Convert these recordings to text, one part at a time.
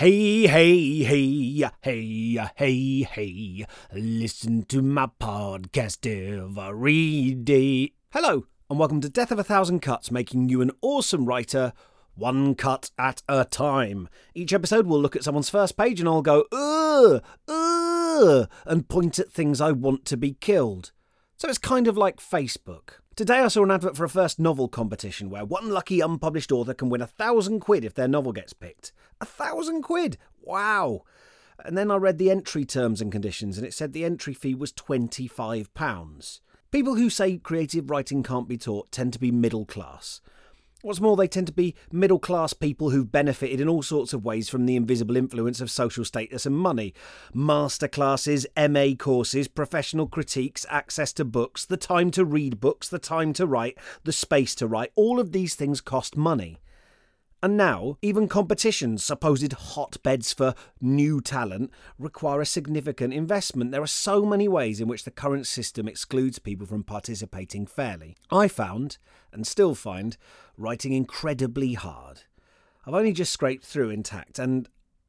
Hey, hey, hey, hey, hey, hey. Listen to my podcast every day. Hello, and welcome to Death of a Thousand Cuts, making you an awesome writer, one cut at a time. Each episode we'll look at someone's first page and I'll go, ugh, ugh, and point at things I want to be killed. So it's kind of like Facebook. Today I saw an advert for a first novel competition where one lucky unpublished author can win a thousand quid if their novel gets picked. A thousand quid! Wow! And then I read the entry terms and conditions and it said the entry fee was £25. People who say creative writing can't be taught tend to be middle class. What's more, they tend to be middle class people who've benefited in all sorts of ways from the invisible influence of social status and money. Masterclasses, MA courses, professional critiques, access to books, the time to read books, the time to write, the space to write, all of these things cost money. And now, even competitions, supposed hotbeds for new talent, require a significant investment. There are so many ways in which the current system excludes people from participating fairly. I found, and still find, writing incredibly hard. I've only just scraped through intact, and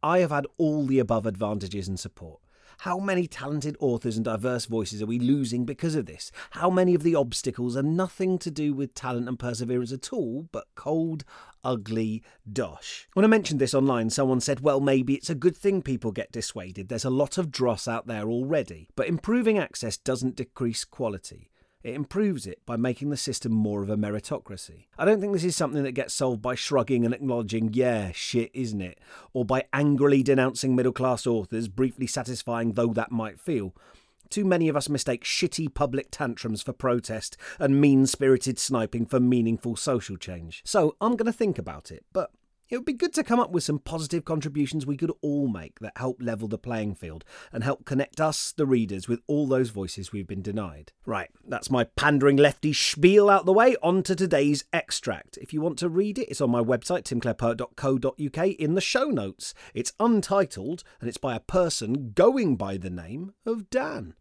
I have had all the above advantages and support. How many talented authors and diverse voices are we losing because of this? How many of the obstacles are nothing to do with talent and perseverance at all, but cold, ugly dosh? When I mentioned this online, someone said, well, maybe it's a good thing people get dissuaded. There's a lot of dross out there already. But improving access doesn't decrease quality. It improves it by making the system more of a meritocracy. I don't think this is something that gets solved by shrugging and acknowledging, yeah, shit, isn't it? Or by angrily denouncing middle class authors, briefly satisfying though that might feel. Too many of us mistake shitty public tantrums for protest and mean spirited sniping for meaningful social change. So I'm going to think about it, but it would be good to come up with some positive contributions we could all make that help level the playing field and help connect us, the readers, with all those voices we've been denied. Right, that's my pandering lefty spiel out the way. On to today's extract. If you want to read it, it's on my website, timclarepoet.co.uk, in the show notes. It's untitled and it's by a person going by the name of Dan.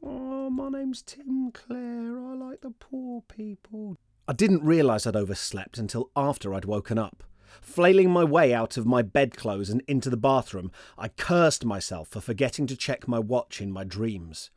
Oh, my name's Tim Clare. I like the poor people. I didn't realise I'd overslept until after I'd woken up. Flailing my way out of my bedclothes and into the bathroom, I cursed myself for forgetting to check my watch in my dreams.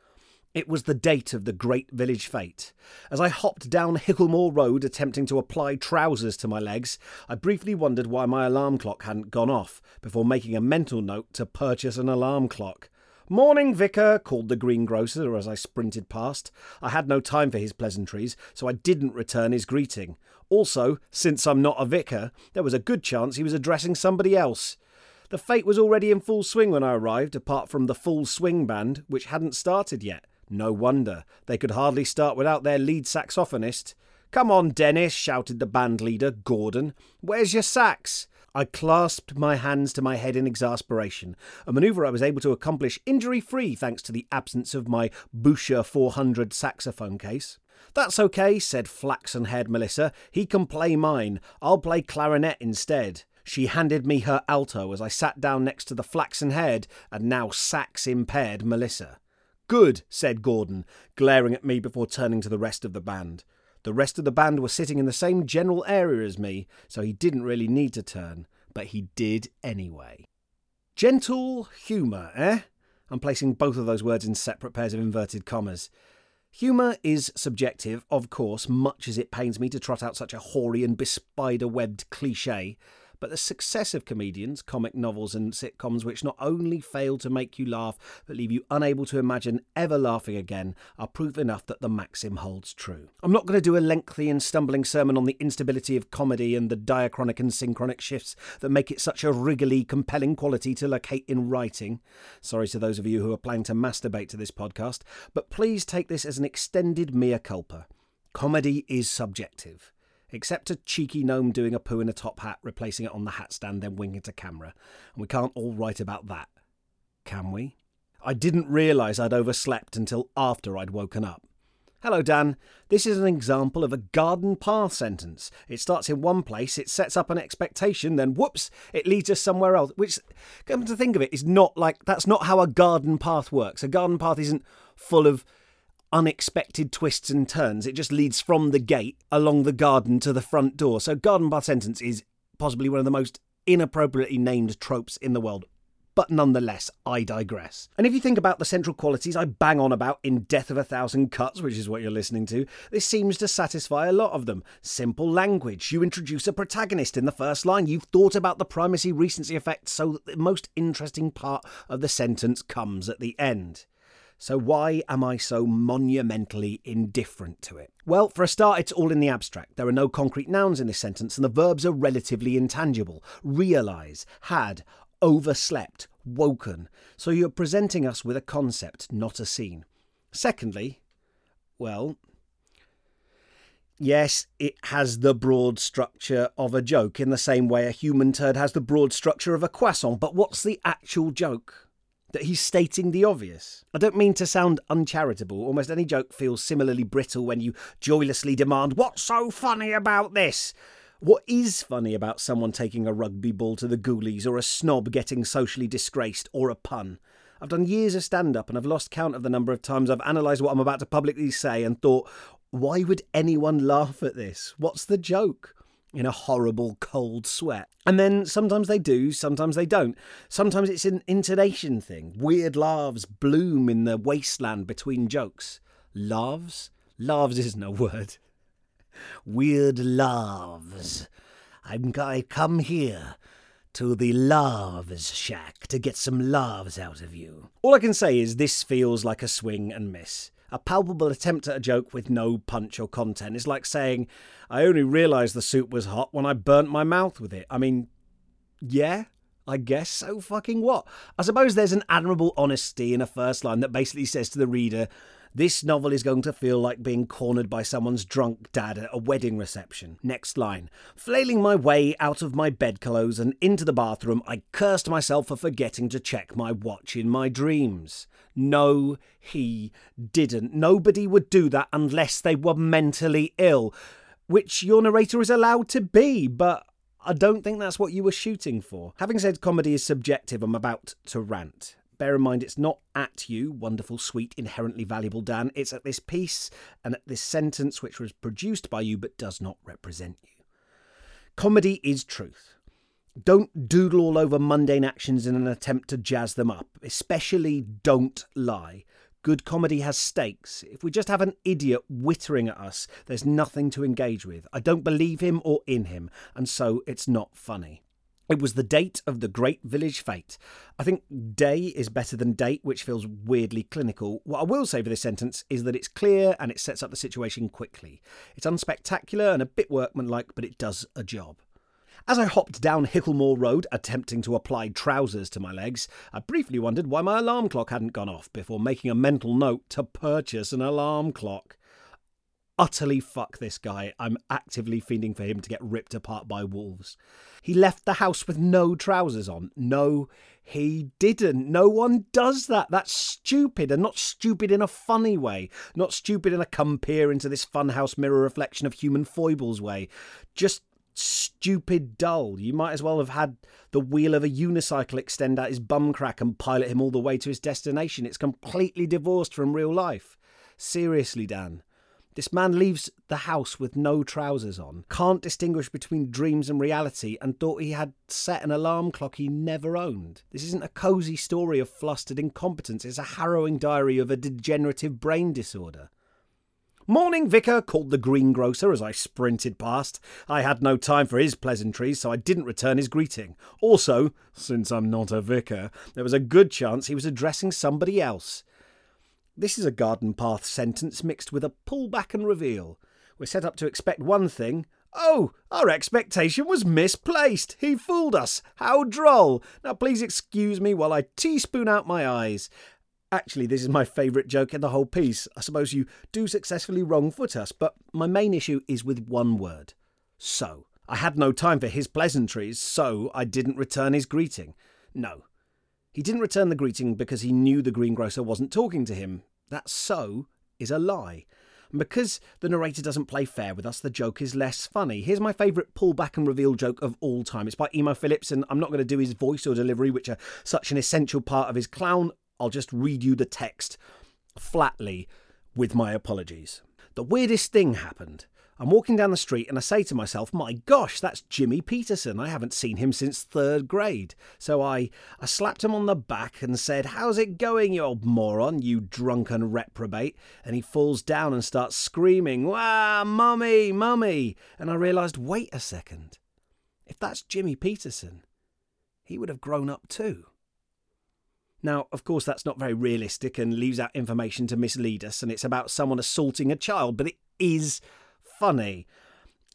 It was the date of the Great Village Fete. As I hopped down Hicklemore Road attempting to apply trousers to my legs, I briefly wondered why my alarm clock hadn't gone off before making a mental note to purchase an alarm clock. Morning, Vicar, called the greengrocer as I sprinted past. I had no time for his pleasantries, so I didn't return his greeting. Also, since I'm not a vicar, there was a good chance he was addressing somebody else. The fete was already in full swing when I arrived, apart from the full swing band, which hadn't started yet. No wonder. They could hardly start without their lead saxophonist. Come on, Dennis, shouted the band leader, Gordon. Where's your sax? I clasped my hands to my head in exasperation, a manoeuvre I was able to accomplish injury free thanks to the absence of my Buescher 400 saxophone case. That's okay, said flaxen haired Melissa. He can play mine. I'll play clarinet instead. She handed me her alto as I sat down next to the flaxen haired and now sax impaired Melissa. Good, said Gordon, glaring at me before turning to the rest of the band. The rest of the band were sitting in the same general area as me, so he didn't really need to turn, but he did anyway. Gentle humour, eh? I'm placing both of those words in separate pairs of inverted commas. Humour is subjective, of course, much as it pains me to trot out such a hoary and bespider webbed cliche, but the success of comedians, comic novels, and sitcoms which not only fail to make you laugh but leave you unable to imagine ever laughing again are proof enough that the maxim holds true. I'm not going to do a lengthy and stumbling sermon on the instability of comedy and the diachronic and synchronic shifts that make it such a wriggly, compelling quality to locate in writing. Sorry to those of you who are planning to masturbate to this podcast, but please take this as an extended mea culpa. Comedy is subjective except a cheeky gnome doing a poo in a top hat, replacing it on the hat stand, then winking to camera. And we can't all write about that, can we? I didn't realise I'd overslept until after I'd woken up. Hello, Dan. This is an example of a garden path sentence. It starts in one place, it sets up an expectation, then whoops, it leads us somewhere else. Which, come to think of it, is not like that's not how a garden path works. A garden path isn't full of unexpected twists and turns. It just leads from the gate along the garden to the front door. So garden path sentence is possibly one of the most inappropriately named tropes in the world. But nonetheless, I digress. And if you think about the central qualities I bang on about in Death of a Thousand Cuts, which is what you're listening to, this seems to satisfy a lot of them. Simple language. You introduce a protagonist in the first line. You've thought about the primacy recency effect so that the most interesting part of the sentence comes at the end. So, why am I so monumentally indifferent to it? Well, for a start, it's all in the abstract. There are no concrete nouns in this sentence, and the verbs are relatively intangible. Realise, had, overslept, woken. So you're presenting us with a concept, not a scene. Secondly, well, yes, it has the broad structure of a joke in the same way a human turd has the broad structure of a croissant, but what's the actual joke? That he's stating the obvious. I don't mean to sound uncharitable. Almost any joke feels similarly brittle when you joylessly demand, What's so funny about this? What is funny about someone taking a rugby ball to the ghoulies, or a snob getting socially disgraced, or a pun? I've done years of stand up and I've lost count of the number of times I've analysed what I'm about to publicly say and thought, why would anyone laugh at this? What's the joke? In a horrible cold sweat. And then sometimes they do, sometimes they don't. Sometimes it's an intonation thing. Weird laughs bloom in the wasteland between jokes. Laughs? Laughs isn't a word weird loves. I'm, I come here to the loves shack to get some loves out of you. All I can say is this feels like a swing and miss. A palpable attempt at a joke with no punch or content is like saying, I only realised the soup was hot when I burnt my mouth with it. I mean, yeah, I guess so fucking what? I suppose there's an admirable honesty in a first line that basically says to the reader, this novel is going to feel like being cornered by someone's drunk dad at a wedding reception. Next line. Flailing my way out of my bedclothes and into the bathroom, I cursed myself for forgetting to check my watch in my dreams. No, he didn't. Nobody would do that unless they were mentally ill, which your narrator is allowed to be, but I don't think that's what you were shooting for. Having said comedy is subjective, I'm about to rant. Bear in mind, it's not at you, wonderful, sweet, inherently valuable Dan. It's at this piece and at this sentence which was produced by you but does not represent you. Comedy is truth. Don't doodle all over mundane actions in an attempt to jazz them up. Especially don't lie. Good comedy has stakes. If we just have an idiot wittering at us, there's nothing to engage with. I don't believe him or in him, and so it's not funny. It was the date of the Great Village Fete. I think day is better than date, which feels weirdly clinical. What I will say for this sentence is that it's clear and it sets up the situation quickly. It's unspectacular and a bit workmanlike, but it does a job. As I hopped down Hicklemore Road, attempting to apply trousers to my legs, I briefly wondered why my alarm clock hadn't gone off before making a mental note to purchase an alarm clock utterly fuck this guy. I'm actively feeding for him to get ripped apart by wolves. He left the house with no trousers on. No, he didn't. No one does that. That's stupid, and not stupid in a funny way. Not stupid in a come peer into this funhouse mirror reflection of human foibles way. Just stupid dull. You might as well have had the wheel of a unicycle extend out his bum crack and pilot him all the way to his destination. It's completely divorced from real life. Seriously, Dan. This man leaves the house with no trousers on, can't distinguish between dreams and reality, and thought he had set an alarm clock he never owned. This isn't a cosy story of flustered incompetence, it's a harrowing diary of a degenerative brain disorder. Morning, Vicar, called the greengrocer as I sprinted past. I had no time for his pleasantries, so I didn't return his greeting. Also, since I'm not a vicar, there was a good chance he was addressing somebody else. This is a garden path sentence mixed with a pull back and reveal. We're set up to expect one thing. Oh, our expectation was misplaced. He fooled us. How droll. Now, please excuse me while I teaspoon out my eyes. Actually, this is my favourite joke in the whole piece. I suppose you do successfully wrong foot us, but my main issue is with one word. So. I had no time for his pleasantries, so I didn't return his greeting. No, he didn't return the greeting because he knew the greengrocer wasn't talking to him. That so is a lie. And because the narrator doesn't play fair with us, the joke is less funny. Here's my favourite pull back and reveal joke of all time. It's by Emo Philips, and I'm not going to do his voice or delivery, which are such an essential part of his clown. I'll just read you the text flatly with my apologies. The weirdest thing happened. I'm walking down the street and I say to myself, my gosh, that's Jimmy Peterson. I haven't seen him since third grade. So I, I slapped him on the back and said, How's it going, you old moron, you drunken reprobate? And he falls down and starts screaming, Wah, mummy, mummy. And I realised, wait a second. If that's Jimmy Peterson, he would have grown up too. Now, of course, that's not very realistic and leaves out information to mislead us, and it's about someone assaulting a child, but it is funny.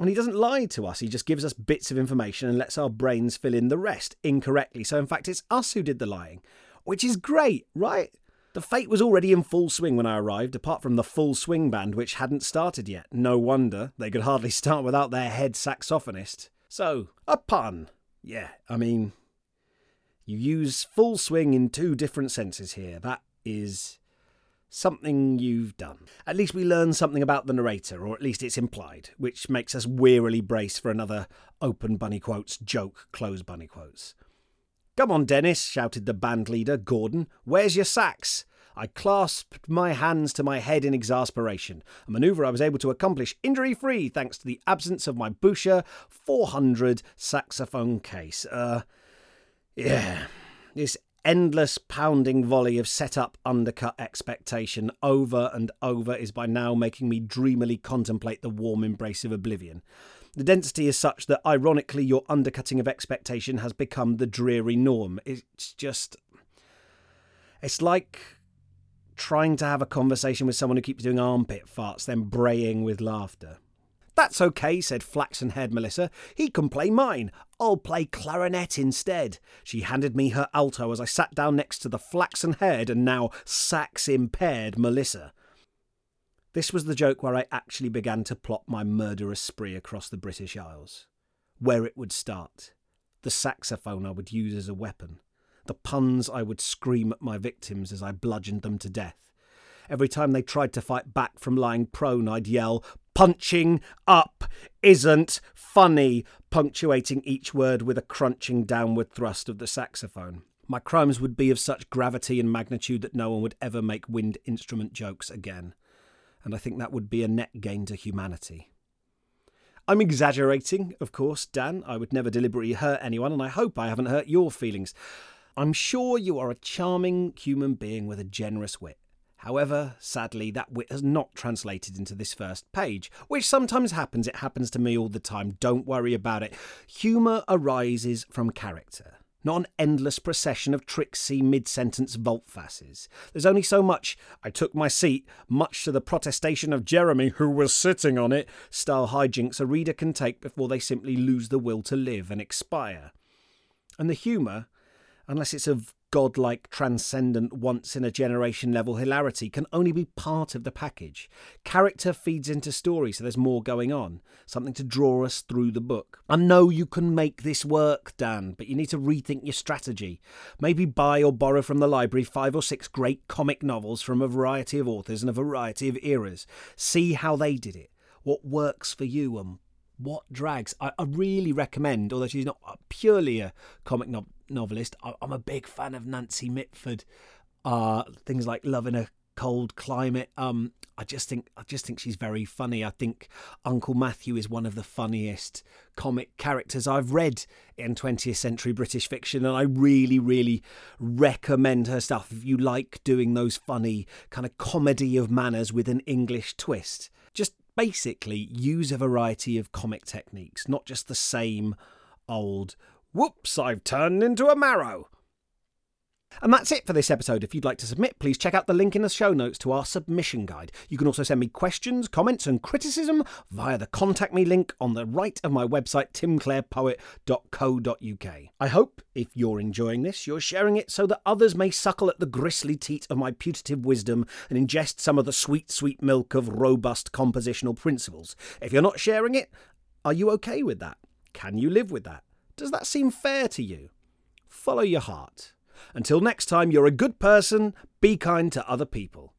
And he doesn't lie to us, he just gives us bits of information and lets our brains fill in the rest incorrectly. So, in fact, it's us who did the lying, which is great, right? The fete was already in full swing when I arrived, apart from the full swing band, which hadn't started yet. No wonder, they could hardly start without their head saxophonist. So, a pun. Yeah, I mean, you use full swing in two different senses here. That is something you've done. At least we learn something about the narrator, or at least it's implied, which makes us wearily brace for another open bunny quotes joke, close bunny quotes. Come on, Dennis, shouted the band leader, Gordon. Where's your sax? I clasped my hands to my head in exasperation, a manoeuvre I was able to accomplish injury free thanks to the absence of my Buescher 400 saxophone case. Uh, yeah, this endless pounding volley of set up undercut expectation over and over is by now making me dreamily contemplate the warm embrace of oblivion. The density is such that ironically your undercutting of expectation has become the dreary norm. It's just it's like trying to have a conversation with someone who keeps doing armpit farts, then braying with laughter. That's okay, said flaxen haired Melissa. He can play mine. I'll play clarinet instead. She handed me her alto as I sat down next to the flaxen haired and now sax impaired Melissa. This was the joke where I actually began to plot my murderous spree across the British Isles. Where it would start. The saxophone I would use as a weapon. The puns I would scream at my victims as I bludgeoned them to death. Every time they tried to fight back from lying prone, I'd yell, punching up isn't funny, punctuating each word with a crunching downward thrust of the saxophone. My crimes would be of such gravity and magnitude that no one would ever make wind instrument jokes again. And I think that would be a net gain to humanity. I'm exaggerating, of course, Dan. I would never deliberately hurt anyone, and I hope I haven't hurt your feelings. I'm sure you are a charming human being with a generous wit. However, sadly, that wit has not translated into this first page, which sometimes happens. It happens to me all the time. Don't worry about it. Humour arises from character, not an endless procession of tricksy mid sentence volte-faces. There's only so much I took my seat, much to the protestation of Jeremy, who was sitting on it, style hijinks a reader can take before they simply lose the will to live and expire. And the humour, unless it's of godlike, transcendent, once in a generation level hilarity can only be part of the package. Character feeds into story, so there's more going on, something to draw us through the book. I know you can make this work, Dan, but you need to rethink your strategy. Maybe buy or borrow from the library five or six great comic novels from a variety of authors and a variety of eras. See how they did it, what works for you, and what drags. I, I really recommend, although she's not purely a comic no- novelist, I, am a big fan of Nancy Mitford. Uh, things like Love in a Cold Climate. Um, I just think I just think she's very funny. I think Uncle Matthew is one of the funniest comic characters I've read in 20th century British fiction, and I really, really recommend her stuff if you like doing those funny kind of comedy of manners with an English twist. Just basically use a variety of comic techniques, not just the same old, whoops, I've turned into a marrow. And that's it for this episode. If you'd like to submit, please check out the link in the show notes to our submission guide. You can also send me questions, comments, and criticism via the contact me link on the right of my website, timclarepoet.co.uk. I hope, if you're enjoying this, you're sharing it so that others may suckle at the gristly teat of my putative wisdom and ingest some of the sweet, sweet milk of robust compositional principles. If you're not sharing it, are you okay with that? Can you live with that? Does that seem fair to you? Follow your heart. Until next time, you're a good person, be kind to other people.